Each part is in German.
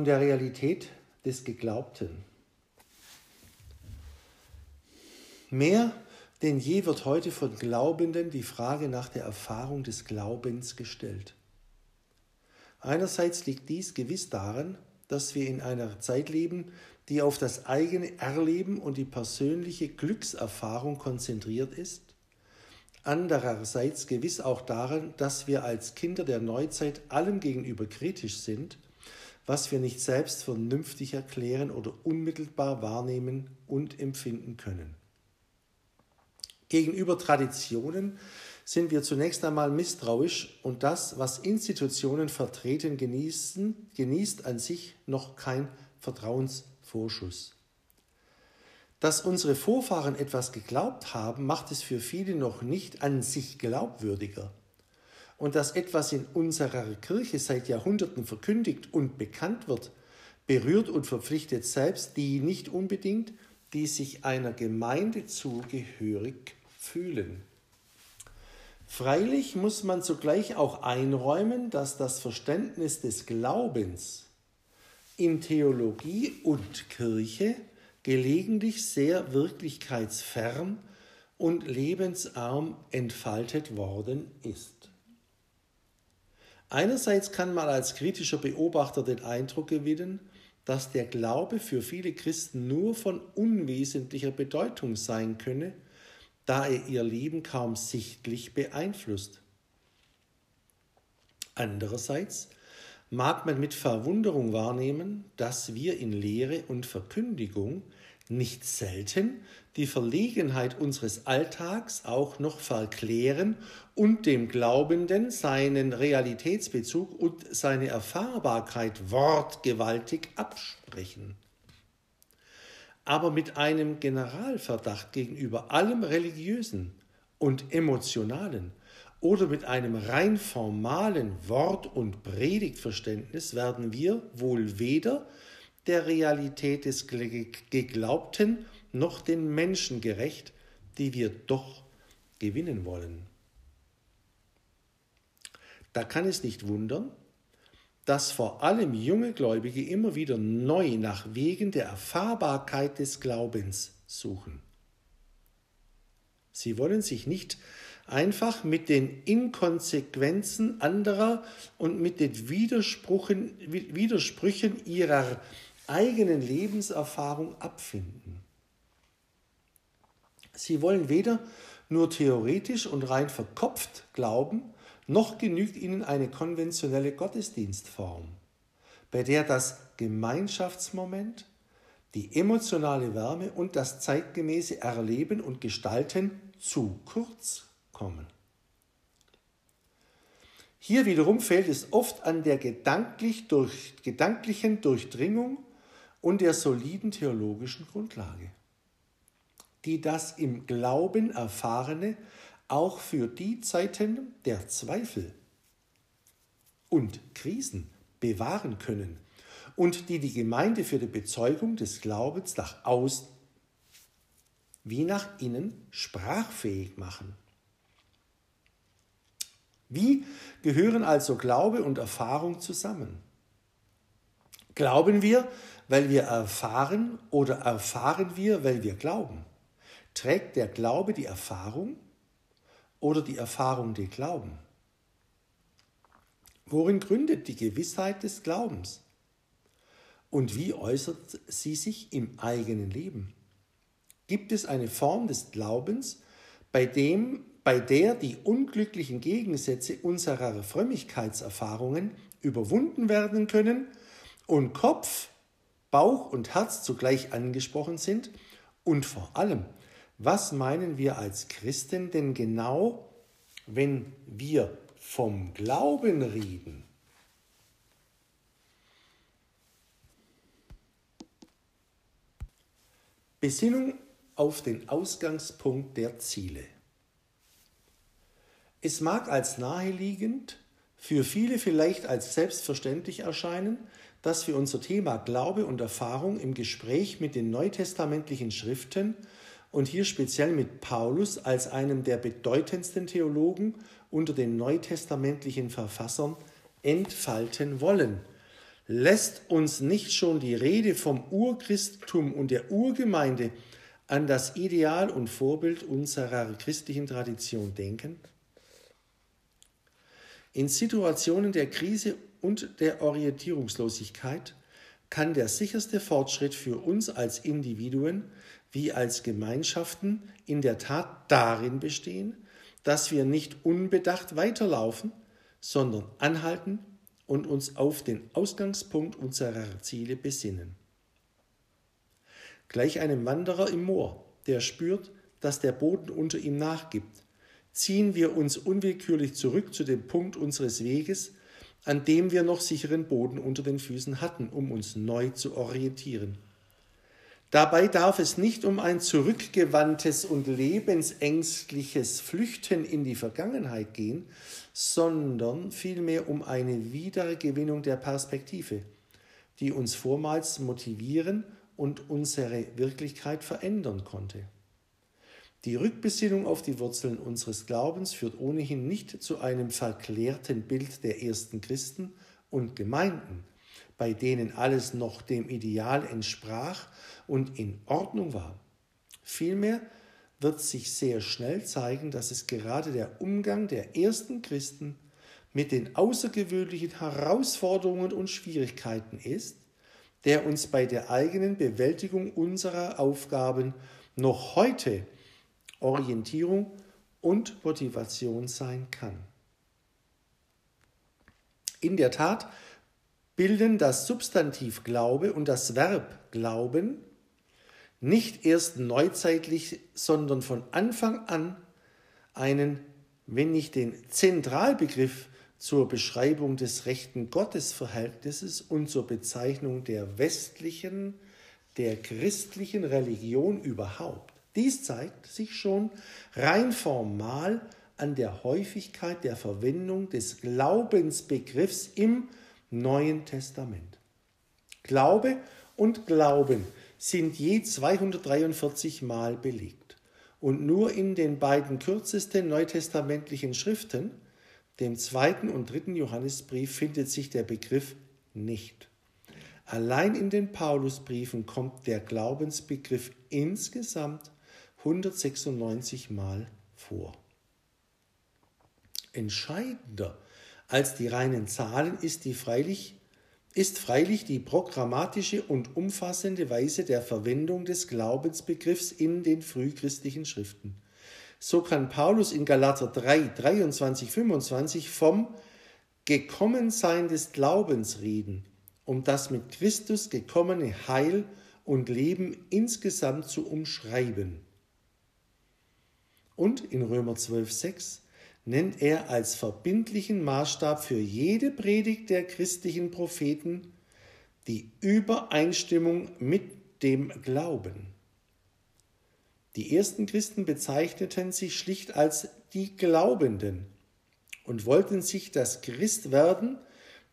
von der Realität des Geglaubten. Mehr denn je wird heute von Glaubenden die Frage nach der Erfahrung des Glaubens gestellt. Einerseits liegt dies gewiss daran, dass wir in einer Zeit leben, die auf das eigene Erleben und die persönliche Glückserfahrung konzentriert ist. Andererseits gewiss auch daran, dass wir als Kinder der Neuzeit allem gegenüber kritisch sind, was wir nicht selbst vernünftig erklären oder unmittelbar wahrnehmen und empfinden können. Gegenüber Traditionen sind wir zunächst einmal misstrauisch und das, was Institutionen vertreten, genießen, genießt an sich noch kein Vertrauensvorschuss. Dass unsere Vorfahren etwas geglaubt haben, macht es für viele noch nicht an sich glaubwürdiger. Und dass etwas in unserer Kirche seit Jahrhunderten verkündigt und bekannt wird, berührt und verpflichtet selbst die nicht unbedingt, die sich einer Gemeinde zugehörig fühlen. Freilich muss man zugleich auch einräumen, dass das Verständnis des Glaubens in Theologie und Kirche gelegentlich sehr wirklichkeitsfern und lebensarm entfaltet worden ist. Einerseits kann man als kritischer Beobachter den Eindruck gewinnen, dass der Glaube für viele Christen nur von unwesentlicher Bedeutung sein könne da er ihr Leben kaum sichtlich beeinflusst. Andererseits mag man mit Verwunderung wahrnehmen, dass wir in Lehre und Verkündigung nicht selten die Verlegenheit unseres Alltags auch noch verklären und dem Glaubenden seinen Realitätsbezug und seine Erfahrbarkeit wortgewaltig absprechen. Aber mit einem Generalverdacht gegenüber allem Religiösen und Emotionalen oder mit einem rein formalen Wort- und Predigtverständnis werden wir wohl weder der Realität des Geglaubten noch den Menschen gerecht, die wir doch gewinnen wollen. Da kann es nicht wundern, dass vor allem junge Gläubige immer wieder neu nach Wegen der Erfahrbarkeit des Glaubens suchen. Sie wollen sich nicht einfach mit den Inkonsequenzen anderer und mit den Widersprüchen, Widersprüchen ihrer eigenen Lebenserfahrung abfinden. Sie wollen weder nur theoretisch und rein verkopft glauben, noch genügt ihnen eine konventionelle Gottesdienstform, bei der das Gemeinschaftsmoment, die emotionale Wärme und das zeitgemäße Erleben und Gestalten zu kurz kommen. Hier wiederum fehlt es oft an der gedanklich durch, gedanklichen Durchdringung und der soliden theologischen Grundlage, die das im Glauben Erfahrene auch für die Zeiten der Zweifel und Krisen bewahren können und die die Gemeinde für die Bezeugung des Glaubens nach außen wie nach innen sprachfähig machen. Wie gehören also Glaube und Erfahrung zusammen? Glauben wir, weil wir erfahren oder erfahren wir, weil wir glauben? Trägt der Glaube die Erfahrung oder die Erfahrung den Glauben? Worin gründet die Gewissheit des Glaubens? Und wie äußert sie sich im eigenen Leben? Gibt es eine Form des Glaubens, bei, dem, bei der die unglücklichen Gegensätze unserer Frömmigkeitserfahrungen überwunden werden können und Kopf, Bauch und Herz zugleich angesprochen sind und vor allem was meinen wir als Christen denn genau, wenn wir vom Glauben reden? Besinnung auf den Ausgangspunkt der Ziele. Es mag als naheliegend, für viele vielleicht als selbstverständlich erscheinen, dass wir unser Thema Glaube und Erfahrung im Gespräch mit den neutestamentlichen Schriften und hier speziell mit Paulus als einem der bedeutendsten Theologen unter den neutestamentlichen Verfassern entfalten wollen. lässt uns nicht schon die Rede vom Urchristentum und der Urgemeinde an das Ideal und Vorbild unserer christlichen Tradition denken? In Situationen der Krise und der Orientierungslosigkeit kann der sicherste Fortschritt für uns als Individuen wie als Gemeinschaften in der Tat darin bestehen, dass wir nicht unbedacht weiterlaufen, sondern anhalten und uns auf den Ausgangspunkt unserer Ziele besinnen. Gleich einem Wanderer im Moor, der spürt, dass der Boden unter ihm nachgibt, ziehen wir uns unwillkürlich zurück zu dem Punkt unseres Weges, an dem wir noch sicheren Boden unter den Füßen hatten, um uns neu zu orientieren. Dabei darf es nicht um ein zurückgewandtes und lebensängstliches Flüchten in die Vergangenheit gehen, sondern vielmehr um eine Wiedergewinnung der Perspektive, die uns vormals motivieren und unsere Wirklichkeit verändern konnte. Die Rückbesinnung auf die Wurzeln unseres Glaubens führt ohnehin nicht zu einem verklärten Bild der ersten Christen und Gemeinden, bei denen alles noch dem Ideal entsprach und in Ordnung war. Vielmehr wird sich sehr schnell zeigen, dass es gerade der Umgang der ersten Christen mit den außergewöhnlichen Herausforderungen und Schwierigkeiten ist, der uns bei der eigenen Bewältigung unserer Aufgaben noch heute Orientierung und Motivation sein kann. In der Tat bilden das Substantiv Glaube und das Verb Glauben nicht erst neuzeitlich, sondern von Anfang an einen, wenn nicht den Zentralbegriff zur Beschreibung des rechten Gottesverhältnisses und zur Bezeichnung der westlichen, der christlichen Religion überhaupt. Dies zeigt sich schon rein formal an der Häufigkeit der Verwendung des Glaubensbegriffs im Neuen Testament. Glaube und Glauben sind je 243 Mal belegt. Und nur in den beiden kürzesten neutestamentlichen Schriften, dem zweiten und dritten Johannesbrief, findet sich der Begriff nicht. Allein in den Paulusbriefen kommt der Glaubensbegriff insgesamt 196 Mal vor. Entscheidender als die reinen Zahlen ist die freilich ist freilich die programmatische und umfassende Weise der Verwendung des Glaubensbegriffs in den frühchristlichen Schriften. So kann Paulus in Galater 3, 23, 25 vom Gekommensein des Glaubens reden, um das mit Christus gekommene Heil und Leben insgesamt zu umschreiben. Und in Römer 12, 6 nennt er als verbindlichen Maßstab für jede Predigt der christlichen Propheten die Übereinstimmung mit dem Glauben. Die ersten Christen bezeichneten sich schlicht als die Glaubenden und wollten sich das Christwerden,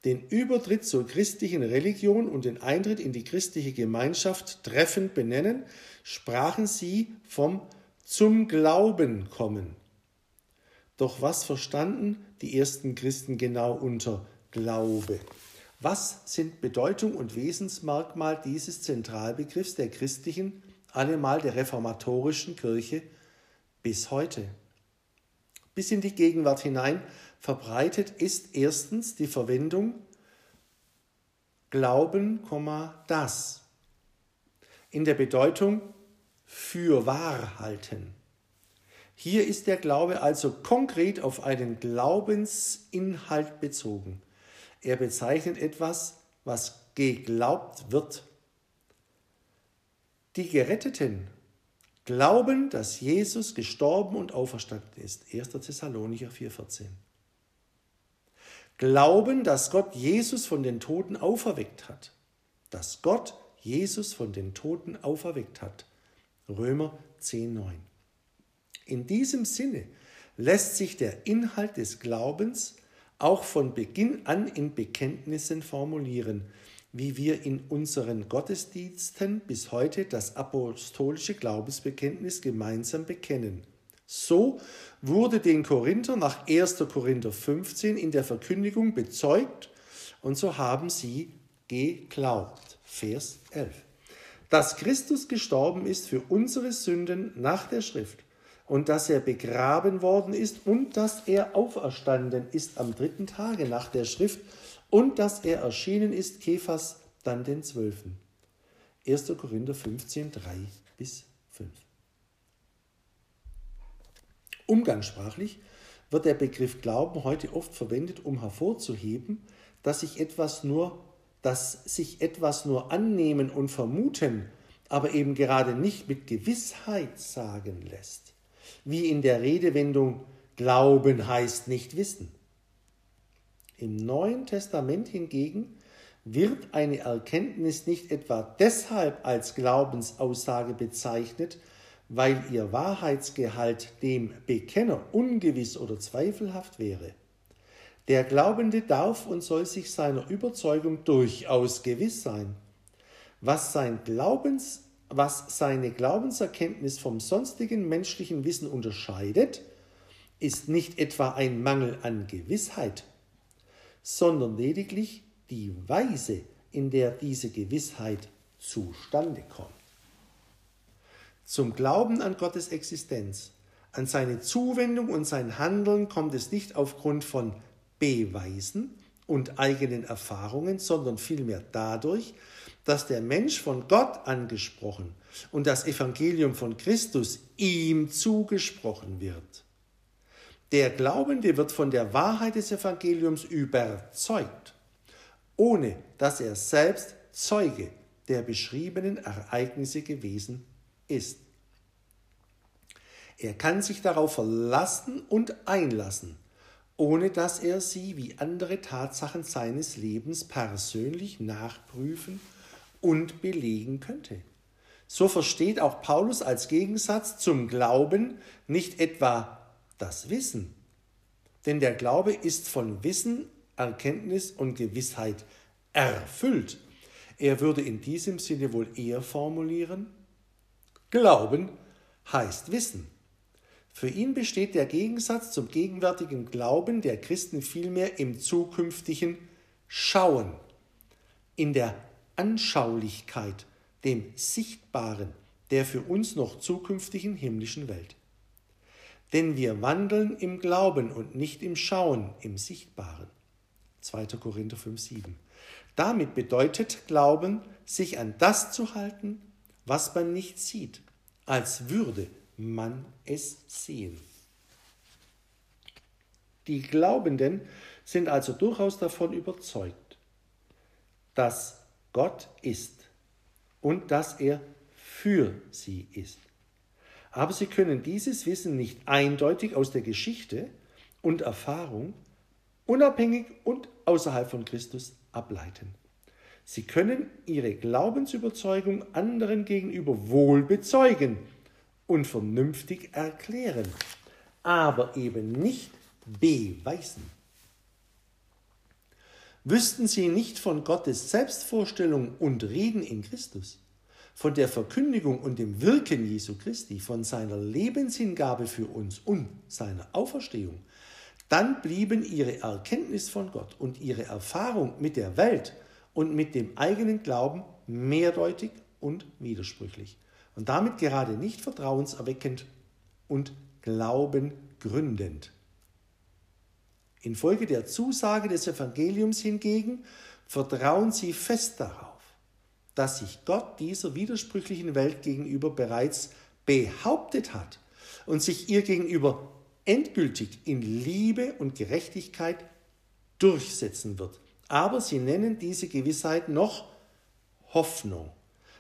den Übertritt zur christlichen Religion und den Eintritt in die christliche Gemeinschaft treffend benennen, sprachen sie vom zum Glauben kommen. Doch was verstanden die ersten Christen genau unter Glaube? Was sind Bedeutung und Wesensmerkmal dieses Zentralbegriffs der christlichen, allemal der reformatorischen Kirche bis heute? Bis in die Gegenwart hinein verbreitet ist erstens die Verwendung Glauben, das in der Bedeutung für wahr halten. Hier ist der Glaube also konkret auf einen Glaubensinhalt bezogen. Er bezeichnet etwas, was geglaubt wird. Die Geretteten glauben, dass Jesus gestorben und auferstanden ist. 1. Thessalonicher 4,14. Glauben, dass Gott Jesus von den Toten auferweckt hat. Dass Gott Jesus von den Toten auferweckt hat. Römer 10,9. In diesem Sinne lässt sich der Inhalt des Glaubens auch von Beginn an in Bekenntnissen formulieren, wie wir in unseren Gottesdiensten bis heute das apostolische Glaubensbekenntnis gemeinsam bekennen. So wurde den Korinther nach 1. Korinther 15 in der Verkündigung bezeugt und so haben sie geglaubt. Vers 11. Dass Christus gestorben ist für unsere Sünden nach der Schrift und dass er begraben worden ist und dass er auferstanden ist am dritten Tage nach der Schrift und dass er erschienen ist, Kephas, dann den Zwölfen. 1. Korinther 15, 3 bis 5. Umgangssprachlich wird der Begriff Glauben heute oft verwendet, um hervorzuheben, dass sich etwas nur, dass sich etwas nur annehmen und vermuten, aber eben gerade nicht mit Gewissheit sagen lässt. Wie in der Redewendung Glauben heißt nicht wissen. Im Neuen Testament hingegen wird eine Erkenntnis nicht etwa deshalb als Glaubensaussage bezeichnet, weil ihr Wahrheitsgehalt dem Bekenner ungewiss oder zweifelhaft wäre. Der Glaubende darf und soll sich seiner Überzeugung durchaus gewiss sein. Was, sein Glaubens, was seine Glaubenserkenntnis vom sonstigen menschlichen Wissen unterscheidet, ist nicht etwa ein Mangel an Gewissheit, sondern lediglich die Weise, in der diese Gewissheit zustande kommt. Zum Glauben an Gottes Existenz, an seine Zuwendung und sein Handeln kommt es nicht aufgrund von Beweisen und eigenen Erfahrungen, sondern vielmehr dadurch, dass der Mensch von Gott angesprochen und das Evangelium von Christus ihm zugesprochen wird. Der Glaubende wird von der Wahrheit des Evangeliums überzeugt, ohne dass er selbst Zeuge der beschriebenen Ereignisse gewesen ist. Er kann sich darauf verlassen und einlassen, ohne dass er sie wie andere Tatsachen seines Lebens persönlich nachprüfen und belegen könnte. So versteht auch Paulus als Gegensatz zum Glauben nicht etwa das Wissen, denn der Glaube ist von Wissen, Erkenntnis und Gewissheit erfüllt. Er würde in diesem Sinne wohl eher formulieren, Glauben heißt Wissen. Für ihn besteht der Gegensatz zum gegenwärtigen Glauben der Christen vielmehr im zukünftigen Schauen, in der Anschaulichkeit, dem Sichtbaren der für uns noch zukünftigen himmlischen Welt. Denn wir wandeln im Glauben und nicht im Schauen, im Sichtbaren. 2. Korinther 5, 7. Damit bedeutet Glauben, sich an das zu halten, was man nicht sieht, als würde man es sehen. Die Glaubenden sind also durchaus davon überzeugt, dass Gott ist und dass er für sie ist. Aber sie können dieses Wissen nicht eindeutig aus der Geschichte und Erfahrung, unabhängig und außerhalb von Christus ableiten. Sie können ihre Glaubensüberzeugung anderen gegenüber wohl bezeugen und vernünftig erklären, aber eben nicht beweisen. Wüssten sie nicht von Gottes Selbstvorstellung und Reden in Christus, von der Verkündigung und dem Wirken Jesu Christi, von seiner Lebenshingabe für uns und seiner Auferstehung, dann blieben ihre Erkenntnis von Gott und ihre Erfahrung mit der Welt und mit dem eigenen Glauben mehrdeutig und widersprüchlich und damit gerade nicht vertrauenserweckend und glaubengründend. Infolge der Zusage des Evangeliums hingegen vertrauen sie fest darauf, dass sich Gott dieser widersprüchlichen Welt gegenüber bereits behauptet hat und sich ihr gegenüber endgültig in Liebe und Gerechtigkeit durchsetzen wird. Aber sie nennen diese Gewissheit noch Hoffnung,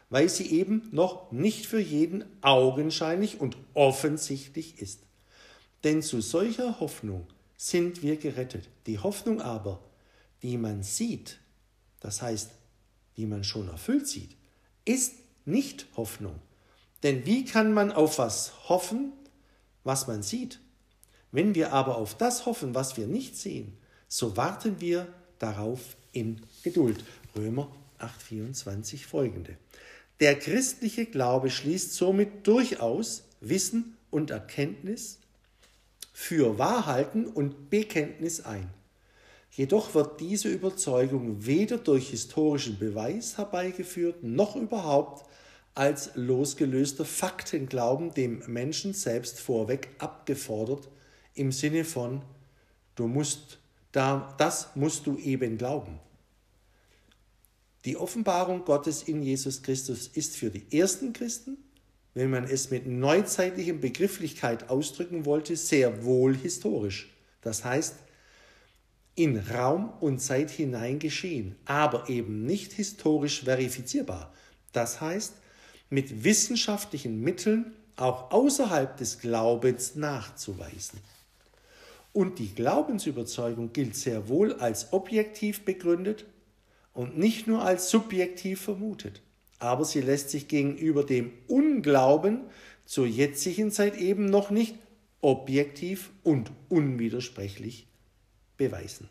weil sie eben noch nicht für jeden augenscheinlich und offensichtlich ist. Denn zu solcher Hoffnung sind wir gerettet. Die Hoffnung aber, die man sieht, das heißt, die man schon erfüllt sieht, ist nicht Hoffnung. Denn wie kann man auf was hoffen, was man sieht? Wenn wir aber auf das hoffen, was wir nicht sehen, so warten wir darauf in Geduld. Römer 8,24 folgende. Der christliche Glaube schließt somit durchaus Wissen und Erkenntnis für Wahrhalten und Bekenntnis ein. Jedoch wird diese Überzeugung weder durch historischen Beweis herbeigeführt, noch überhaupt als losgelöster Faktenglauben dem Menschen selbst vorweg abgefordert, im Sinne von, du musst, da, das musst du eben glauben. Die Offenbarung Gottes in Jesus Christus ist für die ersten Christen, wenn man es mit neuzeitlicher Begrifflichkeit ausdrücken wollte, sehr wohl historisch. Das heißt, in Raum und Zeit hinein geschehen, aber eben nicht historisch verifizierbar. Das heißt, mit wissenschaftlichen Mitteln auch außerhalb des Glaubens nachzuweisen. Und die Glaubensüberzeugung gilt sehr wohl als objektiv begründet und nicht nur als subjektiv vermutet. Aber sie lässt sich gegenüber dem Unglauben zur jetzigen Zeit eben noch nicht objektiv und unwidersprechlich beweisen.